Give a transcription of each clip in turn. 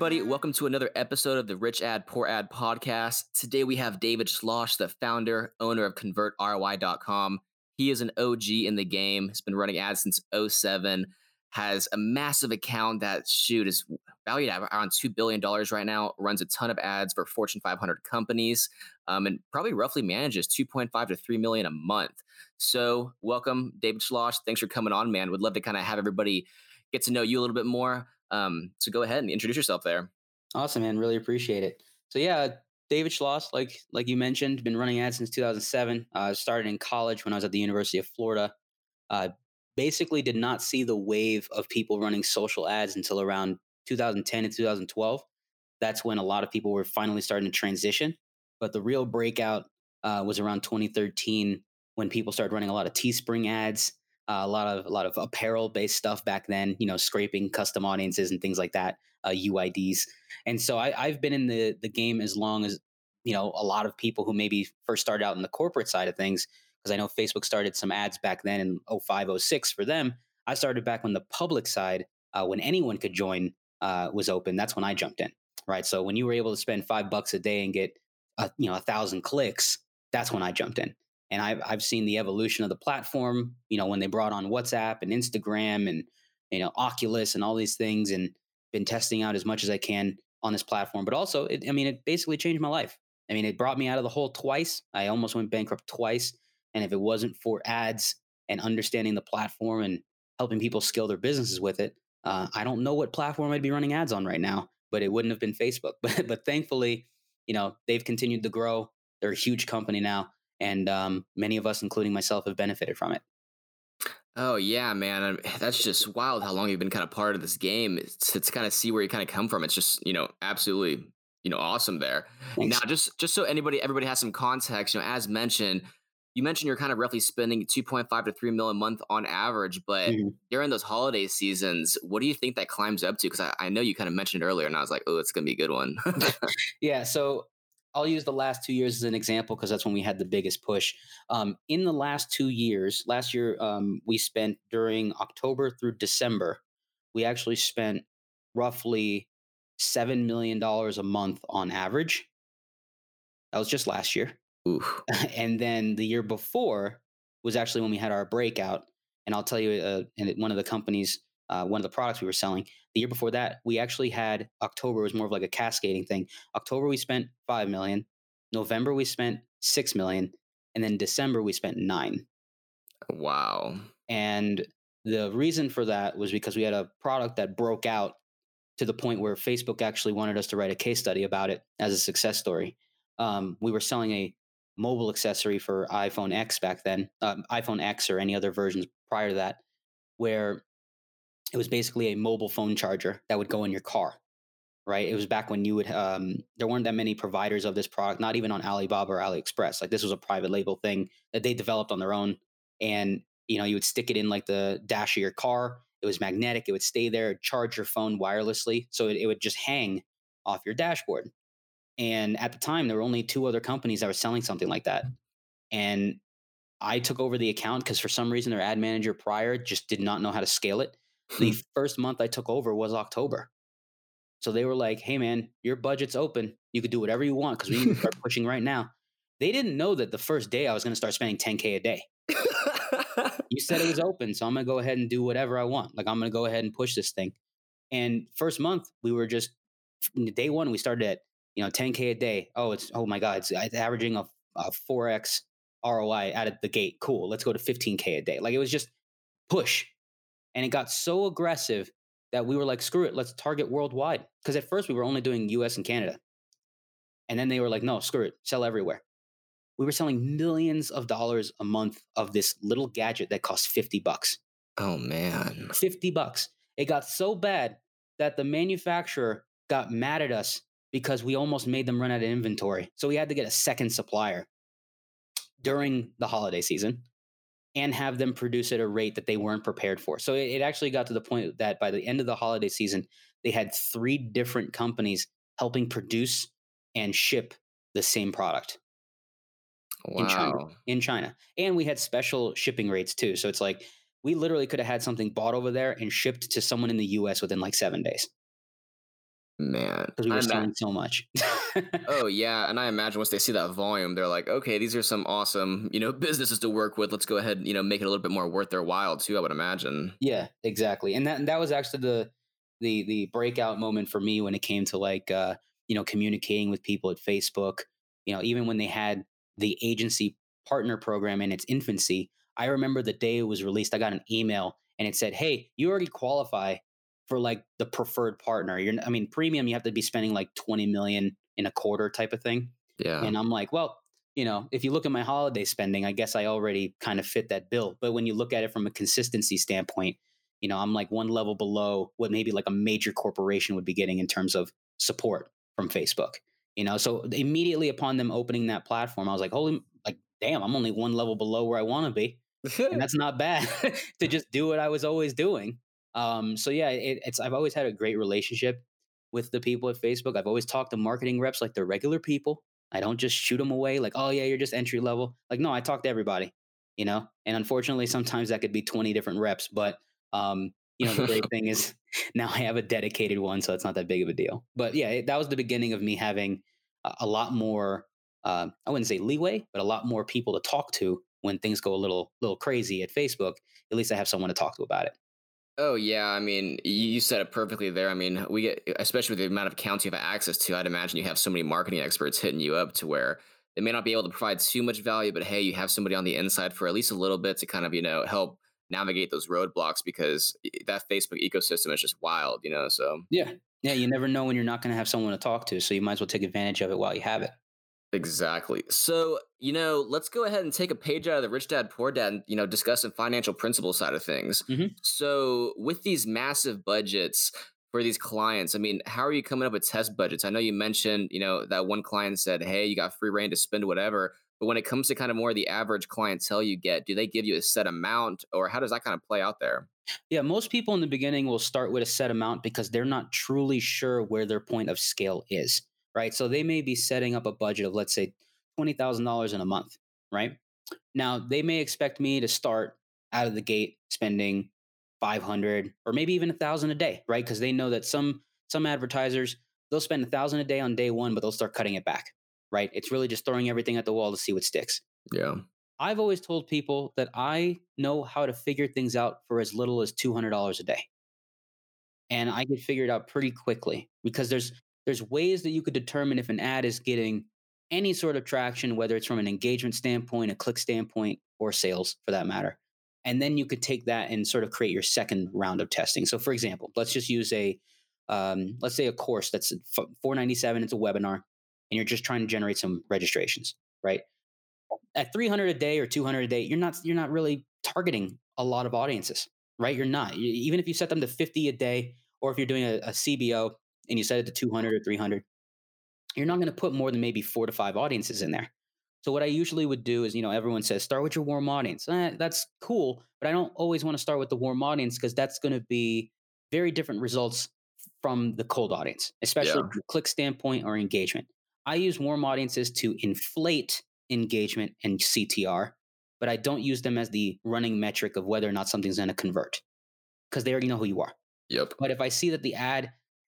everybody. Welcome to another episode of the Rich Ad Poor Ad podcast. Today we have David Schloss, the founder, owner of ConvertROI.com. He is an OG in the game, has been running ads since 07, has a massive account that, shoot, is valued at around $2 billion right now, runs a ton of ads for Fortune 500 companies, um, and probably roughly manages 2.5 to 3 million a month. So, welcome, David Schloss. Thanks for coming on, man. Would love to kind of have everybody get to know you a little bit more. Um, so go ahead and introduce yourself there. Awesome, man. Really appreciate it. So yeah, David Schloss, like like you mentioned, been running ads since 2007. Uh, started in college when I was at the University of Florida. Uh, basically, did not see the wave of people running social ads until around 2010 and 2012. That's when a lot of people were finally starting to transition. But the real breakout uh, was around 2013 when people started running a lot of Teespring ads a lot of a lot of apparel based stuff back then. You know, scraping custom audiences and things like that, uh, UIDs. And so I, I've been in the the game as long as you know a lot of people who maybe first started out in the corporate side of things. Because I know Facebook started some ads back then in 05, 06 for them. I started back when the public side, uh, when anyone could join, uh, was open. That's when I jumped in, right? So when you were able to spend five bucks a day and get, a, you know, a thousand clicks, that's when I jumped in and I've I've seen the evolution of the platform. You know, when they brought on WhatsApp and Instagram and you know Oculus and all these things, and been testing out as much as I can on this platform. But also, it, I mean, it basically changed my life. I mean, it brought me out of the hole twice. I almost went bankrupt twice, and if it wasn't for ads and understanding the platform and helping people scale their businesses with it, uh, I don't know what platform I'd be running ads on right now. But it wouldn't have been Facebook. But but thankfully, you know, they've continued to grow. They're a huge company now and um, many of us, including myself, have benefited from it. Oh yeah, man, that's just wild. How long you've been kind of part of this game. It's, to kind of see where you kind of come from. It's just you know absolutely you know awesome there. Thanks. Now, just just so anybody everybody has some context, you know, as mentioned, you mentioned you're kind of roughly spending 2.5 to 3 mil a month on average, but mm-hmm. during those holiday seasons, what do you think that climbs up to? Because I, I, know you kind of mentioned earlier, and I was like, oh, it's gonna be a good one. yeah. So I'll use the last two years as an example because that's when we had the biggest push. Um, in the last two years, last year um, we spent during October through December, we actually spent roughly seven million dollars a month on average. That was just last year. and then the year before was actually when we had our breakout. And I'll tell you, uh, and one of the companies uh, one of the products we were selling. The year before that, we actually had October was more of like a cascading thing. October we spent five million, November we spent six million, and then December we spent nine. Wow. And the reason for that was because we had a product that broke out to the point where Facebook actually wanted us to write a case study about it as a success story. Um, we were selling a mobile accessory for iPhone X back then, um, iPhone X or any other versions prior to that, where it was basically a mobile phone charger that would go in your car right? It was back when you would um, there weren't that many providers of this product not even on alibaba or aliexpress. Like this was a private label thing that they developed on their own and you know you would stick it in like the dash of your car it was magnetic it would stay there charge your phone wirelessly so it, it would just hang off your dashboard. And at the time there were only two other companies that were selling something like that and i took over the account because for some reason their ad manager prior just did not know how to scale it the hmm. first month I took over was October. So they were like, hey, man, your budget's open. You could do whatever you want because we need to start pushing right now. They didn't know that the first day I was going to start spending 10K a day. you said it was open. So I'm going to go ahead and do whatever I want. Like, I'm going to go ahead and push this thing. And first month, we were just, day one, we started at, you know, 10K a day. Oh, it's, oh my God, it's, it's averaging a, a 4X ROI out of the gate. Cool. Let's go to 15K a day. Like, it was just push, and it got so aggressive that we were like, screw it, let's target worldwide. Because at first we were only doing US and Canada. And then they were like, no, screw it, sell everywhere. We were selling millions of dollars a month of this little gadget that cost 50 bucks. Oh man. 50 bucks. It got so bad that the manufacturer got mad at us because we almost made them run out of inventory. So we had to get a second supplier during the holiday season and have them produce at a rate that they weren't prepared for. So it, it, actually got to the point that by the end of the holiday season, they had three different companies helping produce and ship the same product. Wow. In China. In China. And we had special shipping rates too. So it's like we literally could have had something bought over there and shipped to someone in the US within like seven days. Man, because we were selling so much. oh yeah, and I imagine once they see that volume, they're like, okay, these are some awesome, you know, businesses to work with. Let's go ahead, you know, make it a little bit more worth their while too. I would imagine. Yeah, exactly. And that and that was actually the the the breakout moment for me when it came to like uh, you know, communicating with people at Facebook. You know, even when they had the agency partner program in its infancy, I remember the day it was released, I got an email and it said, "Hey, you already qualify for like the preferred partner. You're I mean, premium you have to be spending like 20 million in a quarter type of thing." Yeah. And I'm like, well, you know, if you look at my holiday spending, I guess I already kind of fit that bill. But when you look at it from a consistency standpoint, you know, I'm like one level below what maybe like a major corporation would be getting in terms of support from Facebook. You know, so immediately upon them opening that platform, I was like, holy, like, damn, I'm only one level below where I want to be, and that's not bad to just do what I was always doing. Um, so yeah, it, it's I've always had a great relationship with the people at Facebook. I've always talked to marketing reps like they're regular people. I don't just shoot them away like, oh yeah, you're just entry level. Like, no, I talk to everybody, you know. And unfortunately, sometimes that could be 20 different reps. But um, you know, the great thing is now I have a dedicated one, so it's not that big of a deal. But yeah, it, that was the beginning of me having a, a lot more. Uh, I wouldn't say leeway, but a lot more people to talk to when things go a little little crazy at Facebook. At least I have someone to talk to about it. Oh yeah, I mean, you said it perfectly there. I mean, we get, especially with the amount of accounts you have access to. I'd imagine you have so many marketing experts hitting you up to where they may not be able to provide too much value, but hey, you have somebody on the inside for at least a little bit to kind of you know help navigate those roadblocks because that Facebook ecosystem is just wild, you know. So Yeah, yeah, you never know when you're not going to have someone to talk to, so you might as well take advantage of it while you have it. Exactly. So, you know, let's go ahead and take a page out of the Rich Dad Poor Dad and, you know, discuss some financial principle side of things. Mhm. So, with these massive budgets for these clients, I mean, how are you coming up with test budgets? I know you mentioned, you know, that one client said, hey, you got free reign to spend whatever. But when it comes to kind of more the average clientele you get, do they give you a set amount or how does that kind of play out there? Yeah, most people in the beginning will start with a set amount because they're not truly sure where their point of scale is, right? So they may be setting up a budget of, let's say, $20,000 in a month, right? Now, they may expect me to start out of the gate spending 500 or maybe even a thousand a day, right? Because they know that some some advertisers they'll spend a thousand a day on day one, but they'll start cutting it back, right? It's really just throwing everything at the wall to see what sticks. Yeah. I've always told people that I know how to figure things out for as little as $200 a day. And I can figure it out pretty quickly because there's there's ways that you could determine if an ad is getting any sort of traction whether it's from an engagement standpoint, a click standpoint or sales for that matter. And then you could take that and sort of create your second round of testing. So for example, let's just use a um, let's say a course that's 497 it's a webinar and you're just trying to generate some registrations, right? at 300 a day or 200 a day you're not you're not really targeting a lot of audiences right you're not even if you set them to 50 a day or if you're doing a, a cbo and you set it to 200 or 300 you're not going to put more than maybe four to five audiences in there so what i usually would do is you know everyone says start with your warm audience Eh, that's cool but i don't always want to start with the warm audience because that's going to be very different results from the cold audience especially Yeah. click standpoint or engagement i use warm audiences to inflate engagement and CTR, but I don't use them as the running metric of whether or not something's going to convert because they already know who you are. Yep. But if I see that the ad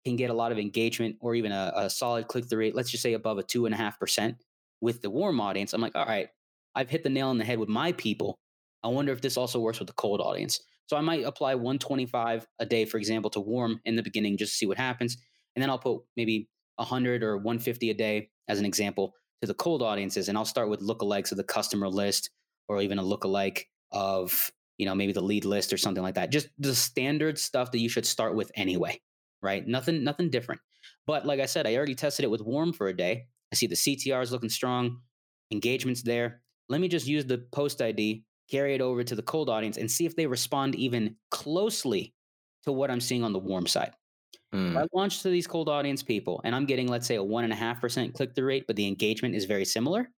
can get a lot of engagement or even a, a solid click through rate, let's just say above a two and a half percent with the warm audience, I'm like, all right, I've hit the nail on the head with my people. I wonder if this also works with the cold audience. So I might apply 125 a day, for example, to warm in the beginning just to see what happens. And then I'll put maybe 100 or 150 a day as an example to the cold audiences. And I'll start with lookalikes of the customer list or even a lookalike of, you know, maybe the lead list or something like that. Just the standard stuff that you should start with anyway, right? Nothing, nothing different. But like I said, I already tested it with warm for a day. I see the CTR is looking strong, engagement's there. Let me just use the post ID, carry it over to the cold audience and see if they respond even closely to what I'm seeing on the warm side. If Mm. I launch to these cold audience people and I'm getting, let's say, a one and a half percent click through rate, but the engagement is very similar,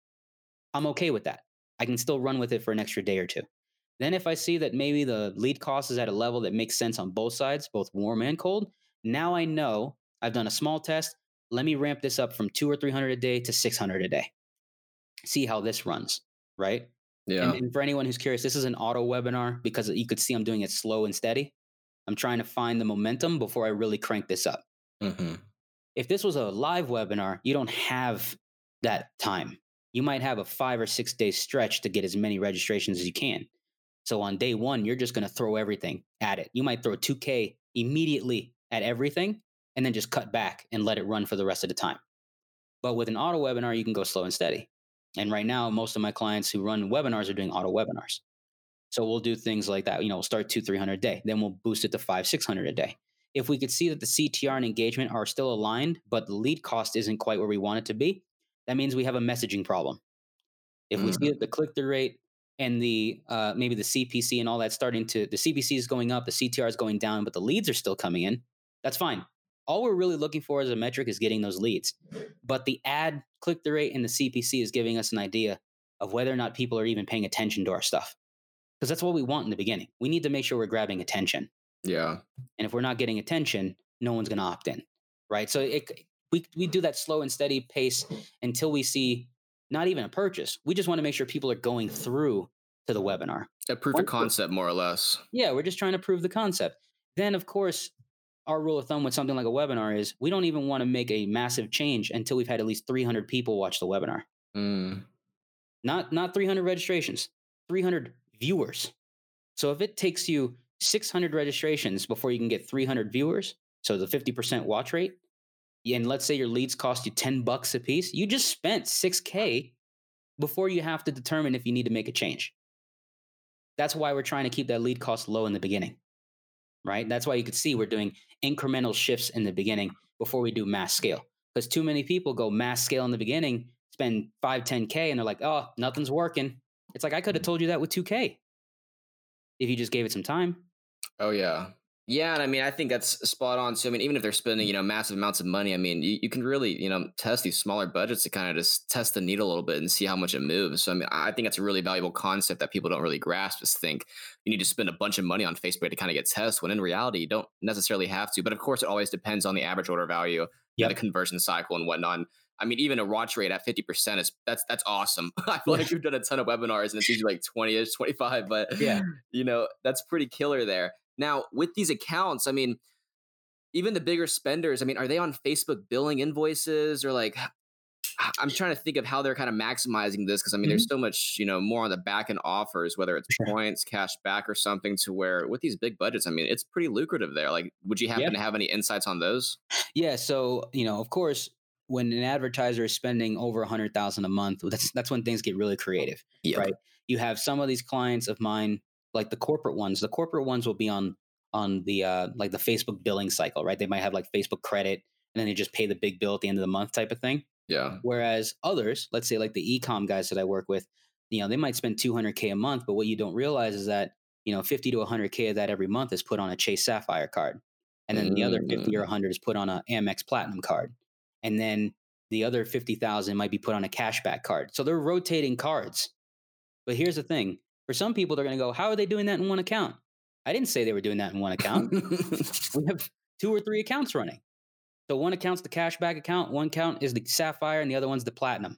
I'm okay with that. I can still run with it for an extra day or two. Then, if I see that maybe the lead cost is at a level that makes sense on both sides, both warm and cold, now I know I've done a small test. Let me ramp this up from two or 300 a day to 600 a day. See how this runs, right? Yeah. And, and for anyone who's curious, this is an auto webinar because you could see I'm doing it slow and steady. I'm trying to find the momentum before I really crank this up. hmm If this was a live webinar, you don't have that time. You might have a five or six day stretch to get as many registrations as you can. So on day one, you're just going to throw everything at it. You might throw 2K immediately at everything and then just cut back and let it run for the rest of the time. But with an auto webinar, you can go slow and steady. And right now, most of my clients who run webinars are doing auto webinars. So we'll do things like that. You know, we'll start two, 300 a day. Then we'll boost it to five, 600 a day. If we could see that the CTR and engagement are still aligned, but the lead cost isn't quite where we want it to be, that means we have a messaging problem. If mm-hmm. we see mm-hmm. that the click through rate and the uh, maybe the CPC and all that starting to the CPC is going up, the CTR is going down, but the leads are still coming in, that's fine. All we're really looking for as a metric is getting those leads. But the ad click through rate and the CPC is giving us an idea of whether or not people are even paying attention to our stuff because that's what we want in the beginning. We need to make sure we're grabbing attention. Yeah. And if we're not getting attention, no one's going to opt in, right? So it, we we do that slow and steady pace until we see not even a purchase. We just want to make sure people are going through to the webinar. A proof Once of concept, more or less. Yeah, we're just trying to prove the concept. Then, of course, our rule of thumb with something like a webinar is we don't even want to make a massive change until we've had at least 300 people watch the webinar. Mm. Not not 300 registrations, 300 viewers. So if it takes you 600 registrations before you can get 300 viewers, so the 50% watch rate, and let's say your leads cost you 10 bucks a piece, you just spent 6K before you have to determine if you need to make a change. That's why we're trying to keep that lead cost low in the beginning, right? That's why you could see we're doing incremental shifts in the beginning before we do mass scale. Because too many people go mass scale in the beginning, spend 5, 10K, and they're like, oh, nothing's working. It's like I could have told you that with 2K if you just gave it some time. Oh yeah. Yeah, and I mean, I think that's spot on. So, I mean, even if they're spending, you know, massive amounts of money, I mean, you, you can really, you know, test these smaller budgets to kind of just test the needle a little bit and see how much it moves. So, I mean, I think that's a really valuable concept that people don't really grasp. Is think you need to spend a bunch of money on Facebook to kind of get tests, when in reality, you don't necessarily have to. But of course, it always depends on the average order value, yep. the conversion cycle, and whatnot. I mean, even a watch rate at 50% is that's that's awesome. I feel like you've done a ton of webinars and it's usually like 20ish, 25, but yeah, you know, that's pretty killer there. Now, with these accounts, I mean, even the bigger spenders, I mean, are they on Facebook billing invoices or like I'm trying to think of how they're kind of maximizing this because I mean, mm-hmm. there's so much, you know, more on the back end offers, whether it's sure. points, cash back, or something to where with these big budgets, I mean, it's pretty lucrative there. Like, would you happen yeah. to have any insights on those? Yeah. So, you know, of course, when an advertiser is spending over a hundred thousand a month, that's that's when things get really creative, yep. right? You have some of these clients of mine, like the corporate ones. The corporate ones will be on on the uh, like the Facebook billing cycle, right? They might have like Facebook credit, and then they just pay the big bill at the end of the month, type of thing. Yeah. Whereas others, let's say like the ecom guys that I work with, you know, they might spend 200k a month, but what you don't realize is that you know 50 to 100k of that every month is put on a Chase Sapphire card, and then mm-hmm. the other 50 or 100 mm. is put on a Amex Platinum card and then the other 50,000 might be put on a cashback card. So they're rotating cards. But here's the thing for some people, they're going to go, How are they doing that in one account? I didn't say they were doing that in one account. we have two or three accounts running. So one account's the cashback account, one account is the Sapphire, and the other one's the Platinum.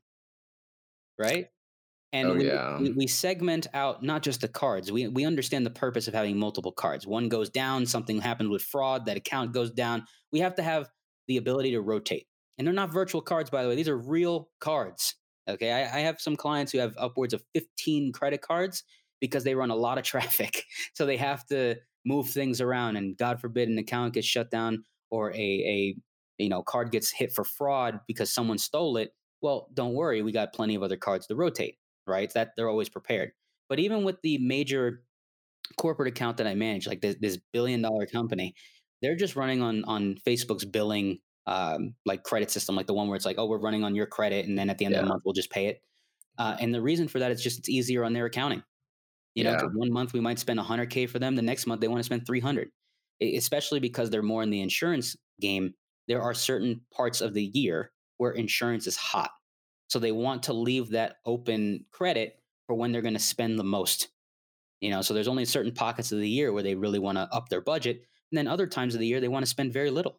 Right? And oh, we, yeah. we, we, segment out not just the cards. We, we understand the purpose of having multiple cards. One goes down, something happens with fraud, that account goes down. We have to have the ability to rotate. And they're not virtual cards, by the way. These are real cards. Okay. I, I have some clients who have upwards of 15 credit cards because they run a lot of traffic. So they have to move things around. And God forbid an account gets shut down or a, a you know card gets hit for fraud because someone stole it. Well, don't worry, we got plenty of other cards to rotate, right? That they're always prepared. But even with the major corporate account that I manage, like this, this billion dollar company, they're just running on on Facebook's billing um, like credit system, like the one where it's like, oh, we're running on your credit, and then at the end yeah. of the month we'll just pay it. Uh, and the reason for that is just it's easier on their accounting. You know, one month we might spend 100k for them, the next month they want to spend 300. Especially because they're more in the insurance game, there are certain parts of the year where insurance is hot, so they want to leave that open credit for when they're going to spend the most. You know, so there's only certain pockets of the year where they really want to up their budget, and then other times of the year they want to spend very little.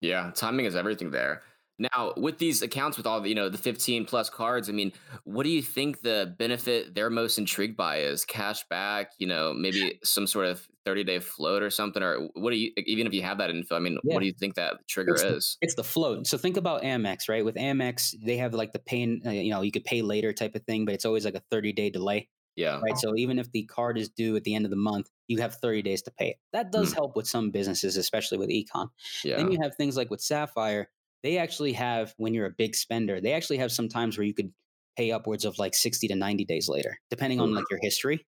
Yeah, timing is everything there. Now, with these accounts with all the, you know, the 15 plus cards, I mean, what do you think the benefit they're most intrigued by is? Cash back, you know, maybe some sort of 30 day float or something? Or what do you, even if you have that info, I mean, Yeah. what do you think that trigger It's the, is? it's the float. So think about Amex, right? With Amex, they have like the pay, uh, you know, you could pay later type of thing, but it's always like a 30 day delay, Yeah. right? So even if the card is due at the end of the month, you have 30 days to pay it. That does Mm. help with some businesses, especially with ecom. Yeah. Then you have things like with Sapphire, they actually have, when you're a big spender, they actually have some times where you could pay upwards of like 60 to 90 days later, depending oh, on like your history.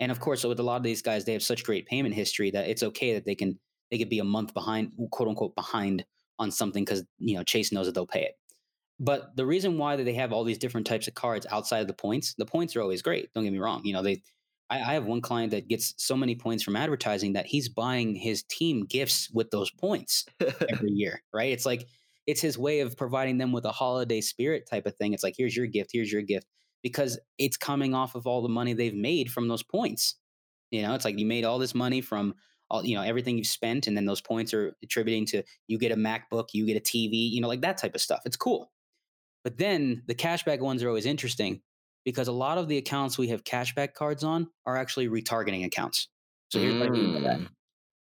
And of course, with a lot of these guys, they have such great payment history that it's okay that they can they could be a month behind, quote unquote, behind on something because you know Chase knows that they'll pay it. But the reason why that they have all these different types of cards outside of the points, the points are always great. Don't get me wrong. You know, they I, I have one client that gets so many points from advertising that he's buying his team gifts with those points every year, right? It's like it's his way of providing them with a holiday spirit type of thing. It's like here's your gift, here's your gift, because it's coming off of all the money they've made from those points. You know, it's like you made all this money from all you know everything you've spent, and then those points are attributing to you get a MacBook, you get a TV, you know, like that type of stuff. It's cool. But then the cashback ones are always interesting because a lot of the accounts we have cashback cards on are actually retargeting accounts. So here's what I mean by that. Mm.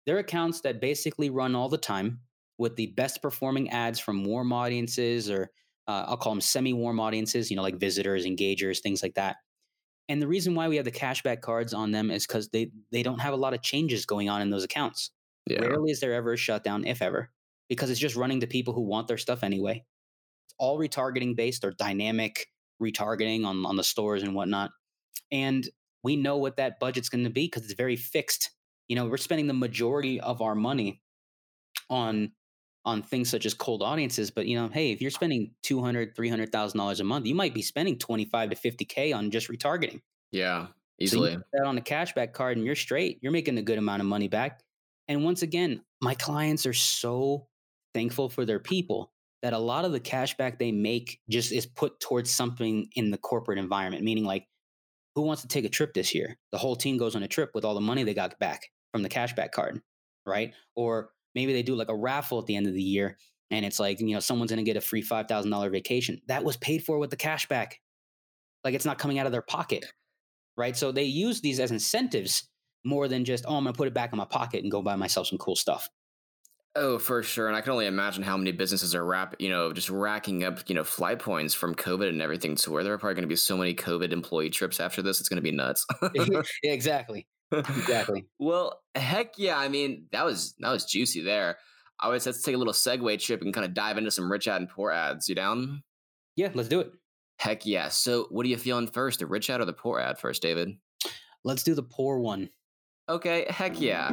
They're accounts that basically run all the time with the best performing ads from warm audiences or uh, I'll call them semi warm audiences, you know, like visitors, engagers, things like that. And the reason why we have the cashback cards on them is because they, they don't have a lot of changes going on in those accounts. Yeah. Rarely is there ever a shutdown, if ever, because it's just running to people who want their stuff anyway. It's all retargeting based or dynamic retargeting on, on the stores and whatnot. And we know what that budget's going to be because it's very fixed. You know, we're spending the majority of our money on on things such as cold audiences but you know hey if you're spending 200 300000 dollars a month you might be spending 25 to 50k on just retargeting Yeah. so Easily. you put that on a cashback card and you're straight. You're making a good amount of money back. And once again, my clients are so thankful for their people that a lot of the cashback they make just is put towards something in the corporate environment, meaning like, who wants to take a trip this year? The whole team goes on a trip with all the money they got back from the cashback card, right? Or maybe they do like a raffle at the end of the year and it's like, you know, someone's going to get a free $5,000 vacation. That was paid for with the cashback. Like it's not coming out of their pocket right? So they use these as incentives more than just, oh, I'm going to put it back in my pocket and go buy myself some cool stuff. Oh, for sure. And I can only imagine how many businesses are wrap, you know, just racking up, you know, flight points from COVID and everything to where there are probably going to be so many COVID employee trips after this. It's going to be nuts. yeah, exactly. Exactly. well, heck yeah. I mean, that was that was juicy there. I would say let's take a little segue trip and kind of dive into some rich ad and poor ads. You down? Yeah, let's do it. Heck yeah. So what are you feeling first, the rich ad or the poor ad first, David? Let's do the poor one. Okay, heck yeah.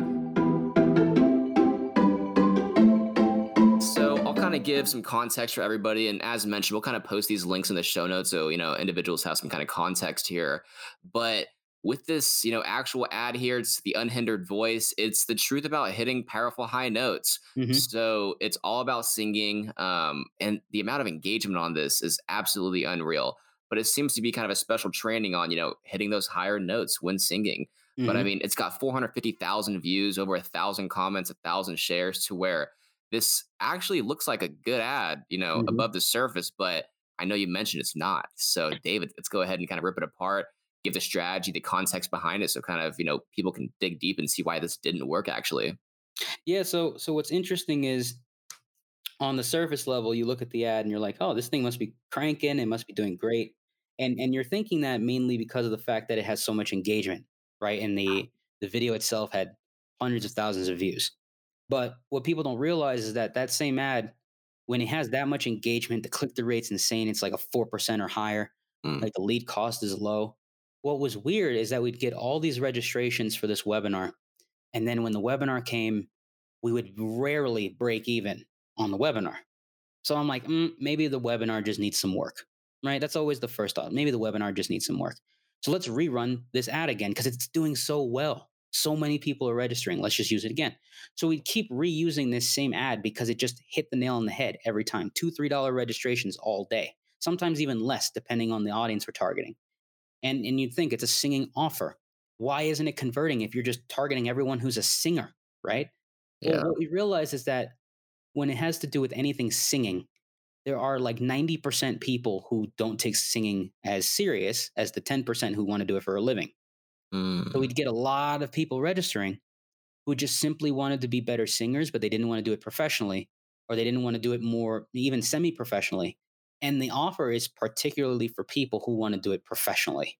Kind of give some context for everybody, and as mentioned, we'll kind of post these links in the show notes so you know individuals have some kind of context here. But with this, you know, actual ad here, it's the unhindered voice. It's the truth about hitting powerful high notes. Mhm. So it's all about singing, um, and the amount of engagement on this is absolutely unreal. But it seems to be kind of a special training on you know hitting those higher notes when singing. But I Mhm. mean, it's got 450,000 views, over a thousand comments, a thousand shares to where this actually looks like a good ad, you know, Mhm. above the surface. But I know you mentioned it's not. So, David, let's go ahead and kind of rip it apart, give the strategy, the context behind it. So, kind of, you know, people can dig deep and see why this didn't work actually. Yeah, so so what's interesting is on the surface level, you look at the ad and you're like, "Oh, this thing must be cranking, it must be doing great." And and you're thinking that mainly because of the fact that it has so much engagement, right? And the the video itself had hundreds of thousands of views. But what people don't realize is that that same ad when it has that much engagement, the click through rate's insane. It's like a 4% or higher. Mm. Like the lead cost is low. What was weird is that we'd get all these registrations for this webinar. And then when the webinar came, we would rarely break even on the webinar. So I'm like, mm, maybe the webinar just needs some work, right? That's always the first thought. Maybe the webinar just needs some work. So let's rerun this ad again because it's doing so well. So many people are registering. Let's just use it again. So we'd keep reusing this same ad because it just hit the nail on the head every time. Two, three dollar registrations all day, sometimes even less, depending on the audience we're targeting. And and you'd think it's a singing offer. Why isn't it converting if you're just targeting everyone who's a singer, right? Yeah. Well, what we realize is that when it has to do with anything singing, there are like 90% people who don't take singing as serious as the 10% who want to do it for a living. Mm. So we'd get a lot of people registering who just simply wanted to be better singers, but they didn't want to do it professionally or they didn't want to do it more, even semi professionally. And the offer is particularly for people who want to do it professionally.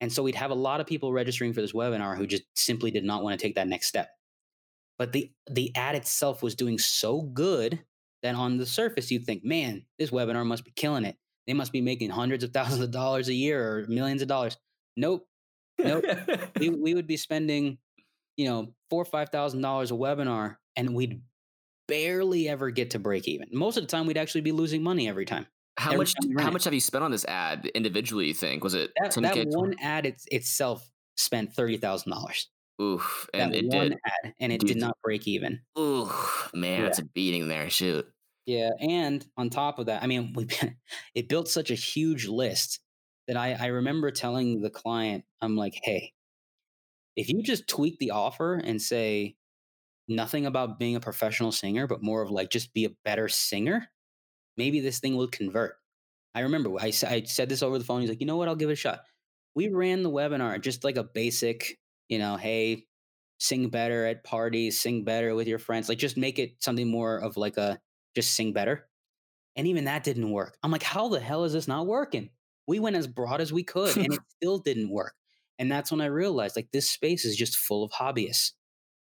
And so we'd have a lot of people registering for this webinar who just simply did not want to take that next step. But the the ad itself was doing so good that on the surface you'd think, man, this webinar must be killing it. They must be making hundreds of thousands of dollars a year or millions of dollars. Nope. Nope. we, we would be spending, you know, four or five thousand dollars a webinar and we'd barely ever get to break even. Most of the time we'd actually be losing money every time. how every much? time How it. much have you spent on this ad individually? You think was it That, 10K, that one ad it's, itself spent thirty thousand dollars. Oof, That and it one did. ad, and it Dude. did not break even. Oof, man, Yeah. it's a beating there. Shoot. Yeah, and on top of that, I mean, we it built such a huge list that I, I remember telling the client, I'm like, hey, if you just tweak the offer and say nothing about being a professional singer, but more of like just be a better singer, maybe this thing will convert. I remember I, I said this over the phone. He's like, you know what? I'll give it a shot. We ran the webinar just like a basic, you know, hey, sing better at parties, sing better with your friends. Like just make it something more of like a just sing better. And even that didn't work. I'm like, how the hell is this not working? We went as broad as we could and it still didn't work. And that's when I realized like this space is just full of hobbyists.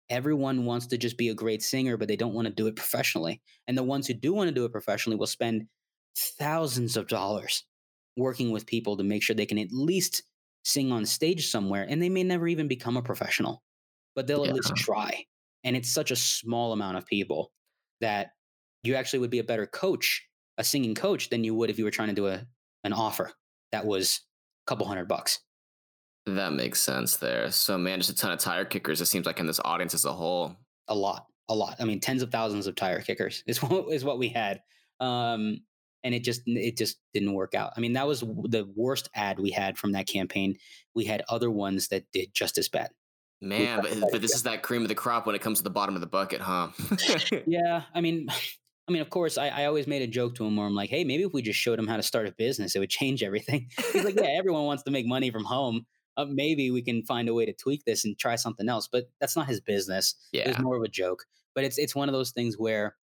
Everyone wants to just be a great singer, but they don't want to do it professionally. And the ones who do want to do it professionally will spend thousands of dollars working with people to make sure they can at least sing on stage somewhere. And they may never even become a professional, but they'll at least try. And it's such a small amount of people that you actually would be a better coach, a singing coach, than you would if you were trying to do a, an offer that was a couple hundred bucks. That makes sense there. So, man, just a ton of tire kickers. It seems like in this audience as a whole. a lot, a lot. I mean, tens of thousands of tire kickers is what is what we had, um, and it just it just didn't work out. I mean, that was the worst ad we had from that campaign. We had other ones that did just as bad. Man, but, but this is that cream of the crop when it comes to the bottom of the bucket, huh? Yeah, I mean, I mean, of course, I, I always made a joke to him where I'm like, hey, maybe if we just showed him how to start a business, it would change everything. He's like, yeah, everyone wants to make money from home. Uh, maybe we can find a way to tweak this and try something else. But that's not his business. It was more of a joke. But it's it's one of those things where,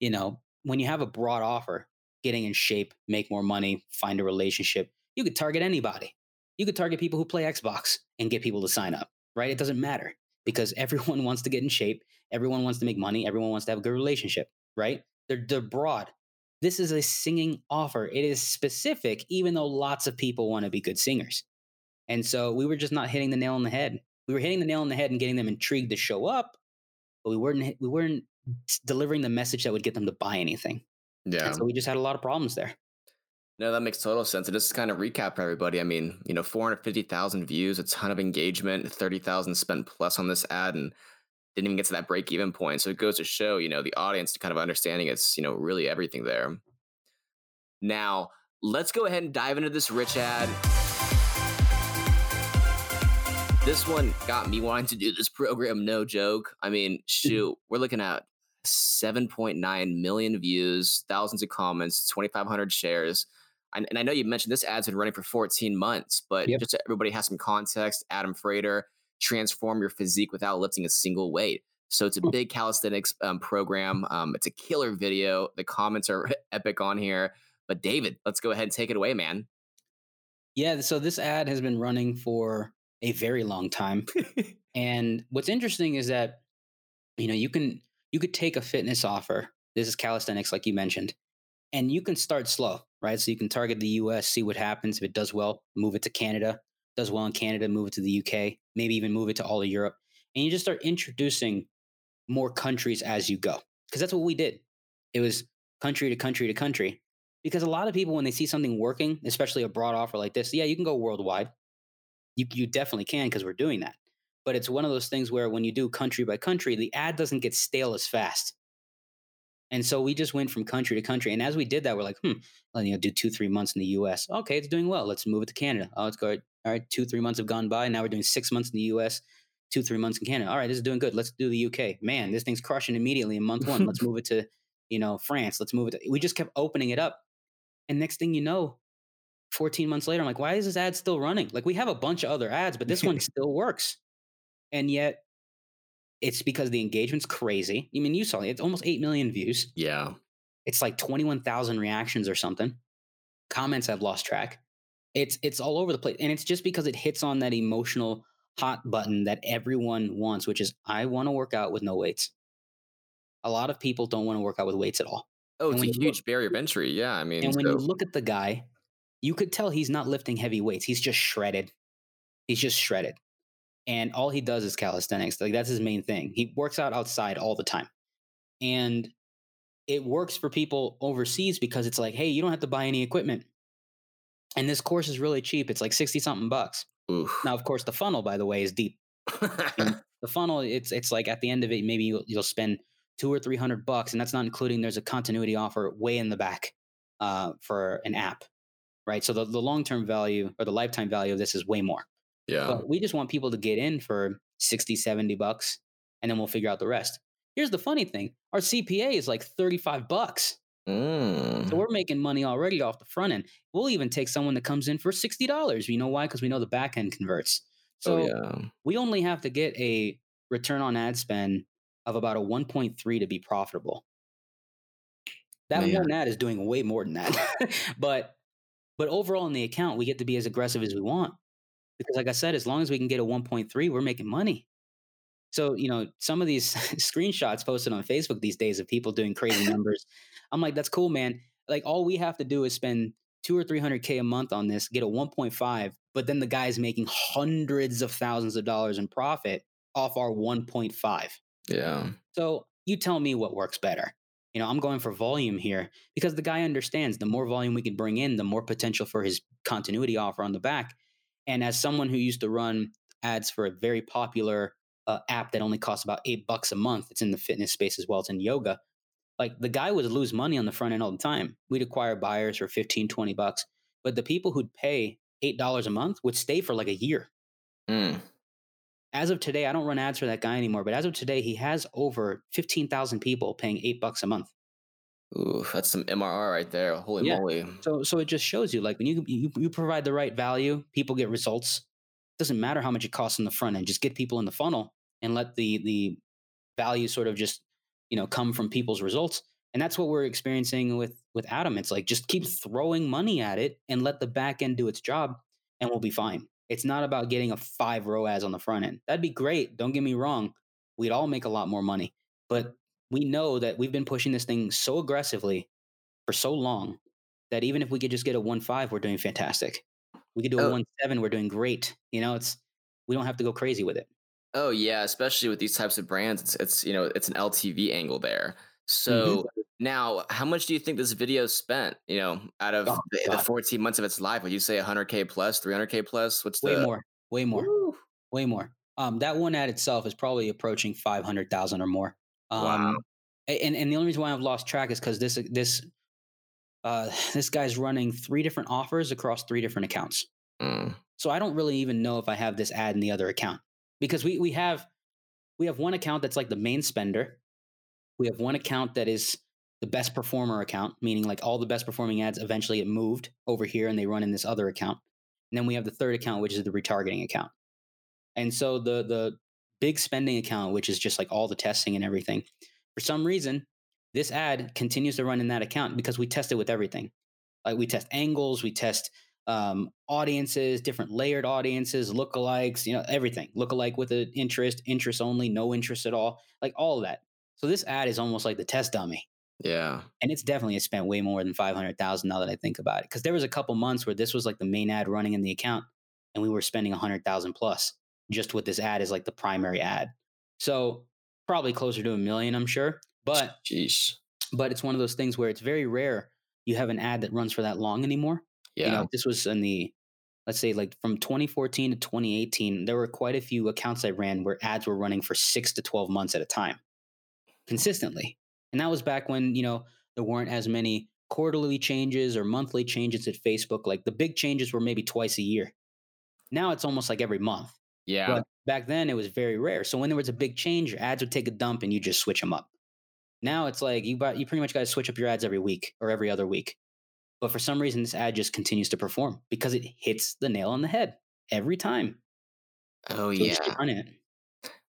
you know, when you have a broad offer, getting in shape, make more money, find a relationship, you could target anybody. You could target people who play Xbox and get people to sign up, right? It doesn't matter because everyone wants to get in shape, everyone wants to make money, everyone wants to have a good relationship, right? They're they're broad. This is a singing offer. It is specific, even though lots of people want to be good singers. And so we were just not hitting the nail on the head. We were hitting the nail on the head and getting them intrigued to show up, but we weren't we weren't delivering the message that would get them to buy anything. Yeah. And so we just had a lot of problems there. No, that makes total sense. And just to kind of recap for everybody, I mean, you know, 450,000 views, a ton of engagement, 30,000 spent plus on this ad, and didn't even get to that break even point. So it goes to show, you know, the audience kind of understanding it's, you know, really everything there. Now, let's go ahead and dive into this rich ad. This one got me wanting to do this program, no joke. I mean, shoot, we're looking at 7.9 million views, thousands of comments, 2,500 shares. And, and I know you mentioned this ad's been running for 14 months, but Yep. just so everybody has some context, Adam Frater, transform your physique without lifting a single weight. So it's a big calisthenics um, program. Um, it's a killer video. The comments are epic on here. But David, let's go ahead and take it away, man. Yeah, so this ad has been running for a very long time. and what's interesting is that you know, you can you could take a fitness offer. This is calisthenics like you mentioned. And you can start slow, right? So you can target the US, see what happens. If it does well, move it to Canada. Does well in Canada, move it to the UK, maybe even move it to all of Europe. And you just start introducing more countries as you go. Because that's what we did. It was country to country to country. Because a lot of people, when they see something working, especially a broad offer like this, yeah, you can go worldwide. You, you definitely can because we're doing that. But it's one of those things where when you do country by country, the ad doesn't get stale as fast. And so we just went from country to country. And as we did that, we're like, hmm, well, you know, do two, three months in the US. Okay, it's doing well. Let's move it to Canada. Oh, it's good. All right, two, three months have gone by. Now we're doing six months in the US, two, three months in Canada. All right, this is doing good. Let's do the UK. Man, this thing's crushing immediately in month one. Let's move it to, you know, France, let's move it. To, we just kept opening it up. And next thing you know, 14 months later, I'm like, why is this ad still running? Like, we have a bunch of other ads, but this one still works. And yet, it's because the engagement's crazy. I mean, you saw it, it's almost 8 million views. Yeah. It's like 21,000 reactions or something. Comments I've lost track. It's it's all over the place. And it's just because it hits on that emotional hot button that everyone wants, which is I want to work out with no weights. A lot of people don't want to work out with weights at all. Oh, it's a huge look- barrier of entry. Yeah. I mean, And when you look at the guy, you could tell he's not lifting heavy weights. He's just shredded. He's just shredded. And all he does is calisthenics. Like that's his main thing. He works out outside all the time. And it works for people overseas because it's like, hey, you don't have to buy any equipment. And this course is really cheap. It's like 60 something bucks. Oof. Now, of course, the funnel, by the way, is deep. The funnel, it's it's like at the end of it, maybe you'll, you'll spend two or three hundred bucks, and that's not including there's a continuity offer way in the back uh, for an app, right? So the, the long term value or the lifetime value of this is way more. Yeah. But we just want people to get in for 60, 70 bucks, and then we'll figure out the rest. Here's the funny thing: our CPA is like thirty five bucks, Mm. so we're making money already off the front end. We'll even take someone that comes in for sixty dollars. You know why? Because we know the back end converts. So oh, yeah. we only have to get a return on ad spend of about a 1.3 to be profitable. That Man. one ad is doing way more than that. but but overall in the account, we get to be as aggressive as we want. Because like I said, as long as we can get a 1.3, we're making money. So, you know, some of these screenshots posted on Facebook these days of people doing crazy numbers. I'm like, that's cool, man. Like all we have to do is spend two or three hundred K a month on this, get a 1.5, but then the guy's making hundreds of thousands of dollars in profit off our 1.5. Yeah. So you tell me what works better. You know, I'm going for volume here because the guy understands the more volume we can bring in, the more potential for his continuity offer on the back. And as someone who used to run ads for a very popular uh, app that only costs about eight bucks a month, it's in the fitness space as well, it's in yoga. Like the guy would lose money on the front end all the time. We'd acquire buyers for 15, 20 bucks. But the people who'd pay $8 a month would stay for like a year Mm. as of today, I don't run ads for that guy anymore, but as of today, he has over 15,000 people paying eight bucks a month. Ooh, that's some MRR right there. Holy Yeah. moly. So, so it just shows you like when you, you, you provide the right value, people get results. doesn't matter how much it costs in the front end, just get people in the funnel and let the, the value sort of just, you know, come from people's results. And that's what we're experiencing with, with Adam. It's like, just keep throwing money at it and let the back end do its job and we'll be fine. It's not about getting a five ROAS on the front end. That'd be great. Don't get me wrong. We'd all make a lot more money, but we know that we've been pushing this thing so aggressively for so long that even if we could just get a one five, we're doing fantastic. We could do a Oh. one seven, we're doing great. You know, it's we don't have to go crazy with it. Oh yeah, especially with these types of brands, it's it's you know it's an LTV angle there. Mm-hmm. So now, how much do you think this video spent? You know, out of Oh, the, the 14 14 months of its life, would you say 100k plus, 300k plus? What's Way the more, way more, Woo. way more. Um, that one ad itself is probably approaching five hundred thousand or more. Um, Wow. And and the only reason why I've lost track is because this this uh, this guy's running three different offers across three different accounts. Mm. So I don't really even know if I have this ad in the other account because we we have we have one account that's like the main spender. We have one account that is the best performer account, meaning like all the best performing ads eventually get moved over here and they run in this other account. And then we have the third account, which is the retargeting account. And so the the big spending account, which is just like all the testing and everything, for some reason, this ad continues to run in that account because we test it with everything. Like we test angles, we test um, audiences, different layered audiences, lookalikes, you know, everything. Lookalike with an interest, interest only, no interest at all, like all of that. So this ad is almost like the test dummy. Yeah. And it's definitely spent way more than 500,000 now that I think about it. Cause there was a couple months where this was like the main ad running in the account and we were spending 100,000 plus just with this ad is like the primary ad. So probably closer to a million, I'm sure. But Jeez. but it's one of those things where it's very rare you have an ad that runs for that long anymore. Yeah. You know, this was in the let's say like from 2014 to 2018, there were quite a few accounts I ran where ads were running for 6 to 12 months at a time consistently. And that was back when, you know, there weren't as many quarterly changes or monthly changes at Facebook. Like the big changes were maybe twice a year. Now it's almost like every month. Yeah. But back then it was very rare. So when there was a big change, your ads would take a dump and you just switch them up. Now it's like you buy, you pretty much got to switch up your ads every week or every other week. But for some reason, this ad just continues to perform because it hits the nail on the head every time. Oh So yeah. run it.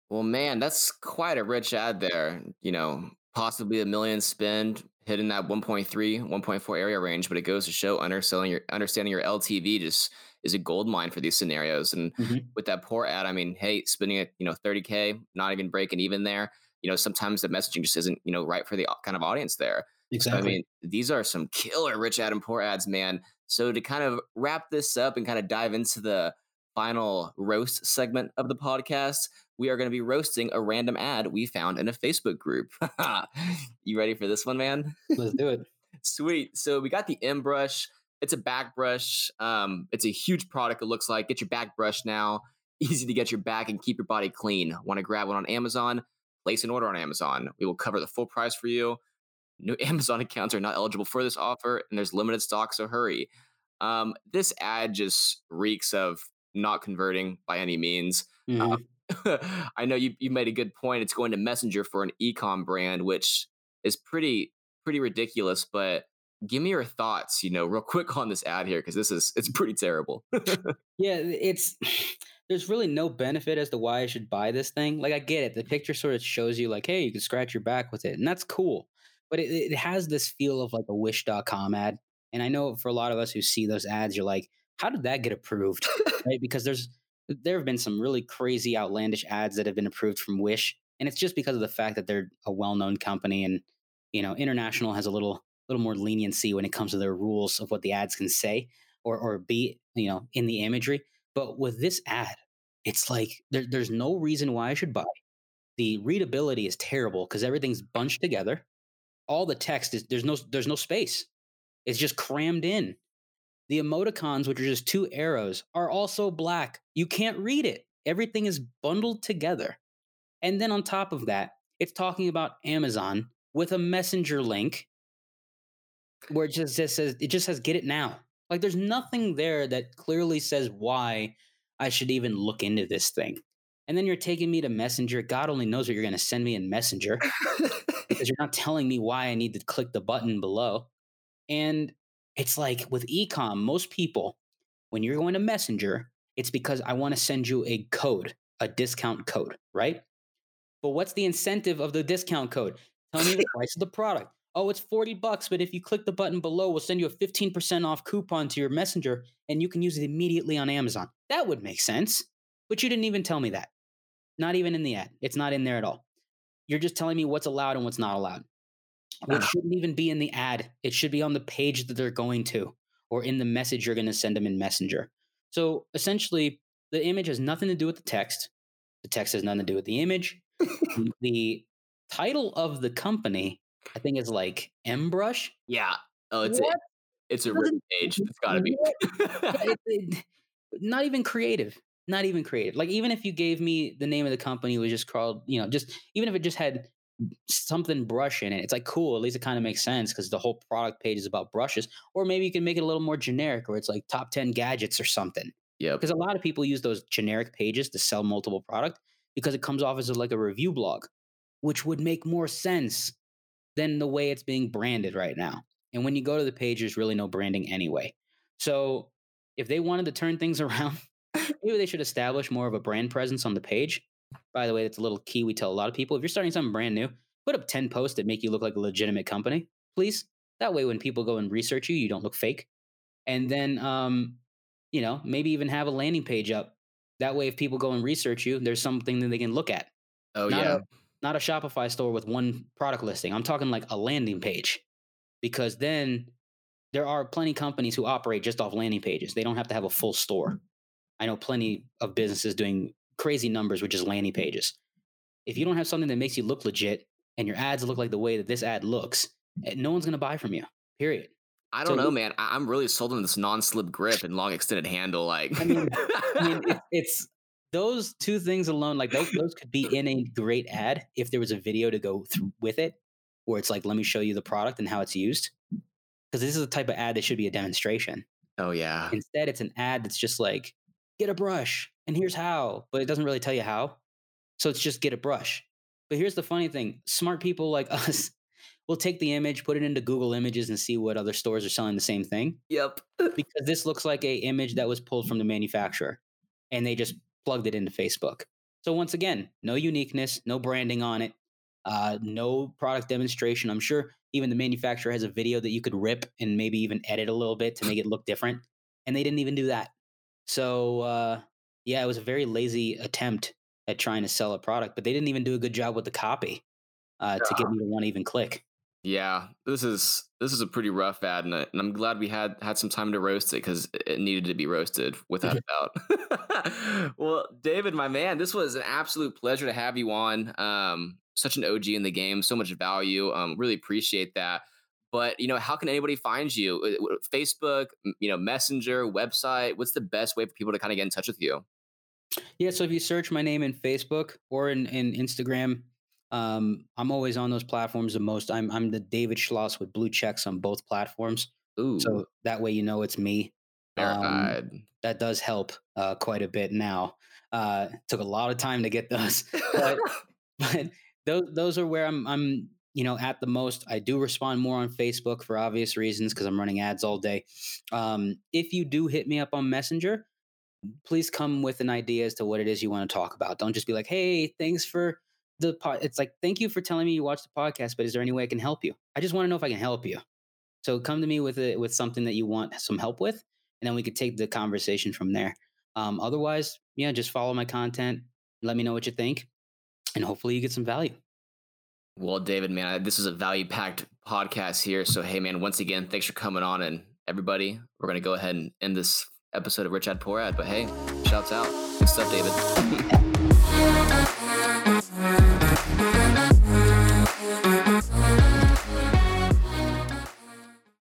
Well, man, that's quite a rich ad there. You know, possibly a million spend hitting that 1.3, 1.4 area range, but it goes to show underselling your understanding your LTV just is a gold mine for these scenarios. And Mhm. with that poor ad, I mean, hey, spending it, you know, 30k, not even breaking even there. You know, sometimes the messaging just isn't, you know, right for the kind of audience there. So, I mean, these are some killer rich ad and poor ads, man. So to kind of wrap this up and kind of dive into the final roast segment of the podcast, we are going to be roasting a random ad we found in a Facebook group. you ready for this one, man? Let's do it. Sweet. So we got the M brush. It's a back brush. Um, it's a huge product. It looks like. Get your back brush now. Easy to get your back and keep your body clean. Want to grab one on Amazon? Place an order on Amazon. We will cover the full price for you. New Amazon accounts are not eligible for this offer, and there's limited stock, so hurry. Um, this ad just reeks of not converting by any means. Mhm. I know you you made a good point. It's going to Messenger for an ecom brand, which is pretty pretty ridiculous. But give me your thoughts, you know, real quick on this ad here because this is it's pretty terrible. Yeah, it's there's really no benefit as to why I should buy this thing. Like I get it, the picture sort of shows you like, hey, you can scratch your back with it, and that's cool. But it, it has this feel of like a Wish.com ad, and I know for a lot of us who see those ads, you're like, how did that get approved? right? Because there's there have been some really crazy, outlandish ads that have been approved from Wish, and it's just because of the fact that they're a well-known company, and you know, international has a little little more leniency when it comes to their rules of what the ads can say or or be you know in the imagery. But with this ad, it's like there, there's no reason why I should buy. The readability is terrible because everything's bunched together. All the text is there's no there's no space. It's just crammed in. The emoticons, which are just two arrows, are also black. You can't read it. Everything is bundled together. And then on top of that, it's talking about Amazon with a messenger link where it just, just says it just says get it now. Like there's nothing there that clearly says why I should even look into this thing. And then you're taking me to Messenger. God only knows what you're going to send me in Messenger because you're not telling me why I need to click the button below. And it's like with ecom, most people, when you're going to Messenger, it's because I want to send you a code, a discount code, right? But what's the incentive of the discount code? Tell me the price of the product. Oh, it's 40 bucks, but if you click the button below, we'll send you a 15% off coupon to your messenger and you can use it immediately on Amazon. That would make sense. But you didn't even tell me that. Not even in the ad. It's not in there at all. You're just telling me what's allowed and what's not allowed. Which Ah. shouldn't even be in the ad. It should be on the page that they're going to or in the message you're going to send them in Messenger. So essentially, the image has nothing to do with the text. The text has nothing to do with the image. The title of the company, I think, it's like M brush. yeah. Oh, it's a, it's a written page. It's got to be. It- it- not even creative. Not even creative. Like even if you gave me the name of the company, it was just called, you know, just even if it just had something brush in it, it's like cool. At least it kind of makes sense because the whole product page is about brushes. Or maybe you can make it a little more generic, where it's like top ten gadgets or something. yep. Because a lot of people use those generic pages to sell multiple product because it comes off as like a review blog, which would make more sense than the way it's being branded right now. And when you go to the page, there's really no branding anyway. So if they wanted to turn things around, maybe they should establish more of a brand presence on the page. By the way, that's a little key we tell a lot of people. If you're starting something brand new, put up 10 posts that make you look like a legitimate company, please. That way, when people go and research you, you don't look fake. And then, um, you know, maybe even have a landing page up. That way, if people go and research you, there's something that they can look at. Oh not yeah. a, not a Shopify store with one product listing. I'm talking like a landing page, because then there are plenty companies who operate just off landing pages. They don't have to have a full store. I know plenty of businesses doing crazy numbers with just landing pages. If you don't have something that makes you look legit and your ads look like the way that this ad looks, eh, no one's going to buy from you. Period. I don't know, man. I- I'm really sold on this non-slip grip and long extended handle. Like, I mean- I mean, it, it's those two things alone. Like those, those could be in a great ad if there was a video to go through with it, where it's like, let me show you the product and how it's used. Because this is the type of ad that should be a demonstration. oh yeah. Instead, it's an ad that's just like, get a brush and here's how, but it doesn't really tell you how. So it's just get a brush. But here's the funny thing smart people like us we'll take the image, put it into Google Images, and see what other stores are selling the same thing. Yep. because this looks like a image that was pulled from the manufacturer, and they just plugged it into Facebook. So once again, no uniqueness, no branding on it, uh, no product demonstration. I'm sure even the manufacturer has a video that you could rip and maybe even edit a little bit to make it look different, and they didn't even do that. So uh, yeah, it was a very lazy attempt at trying to sell a product, but they didn't even do a good job with the copy uh, to get me to want to even click. Yeah, this is this is a pretty rough ad, and, I'm glad we had had some time to roast it because it needed to be roasted without a doubt. well, David, my man, this was an absolute pleasure to have you on. Um, such an OG in the game, so much value. Um, really appreciate that. But you know, how can anybody find you? Uh, Facebook, you know, Messenger, website. What's the best way for people to kind of get in touch with you? Yeah, so if you search my name in Facebook or in, in Instagram, um, I'm always on those platforms the most. I'm I'm the David Schloss with blue checks on both platforms. Ooh, So that way you know it's me. Um, that does help uh, quite a bit now. Uh, took a lot of time to get those, but but those those are where I'm I'm you know at the most. I do respond more on Facebook for obvious reasons because I'm running ads all day. Um, if you do hit me up on Messenger, please come with an idea as to what it is you want to talk about. Don't just be like, "Hey, thanks for the pod." It's like, "Thank you for telling me you watched the podcast, but is there any way I can help you?" I just want to know if I can help you. So come to me with it with something that you want some help with, and then we could take the conversation from there. Um, otherwise, yeah, just follow my content. Let me know what you think, and hopefully you get some value. Well, David, man, this is a value packed podcast here. So, hey, man, once again, thanks for coming on. And everybody, we're going to go ahead and end this episode of Rich Ad Poor Ad. But hey, shouts out. Good stuff, David.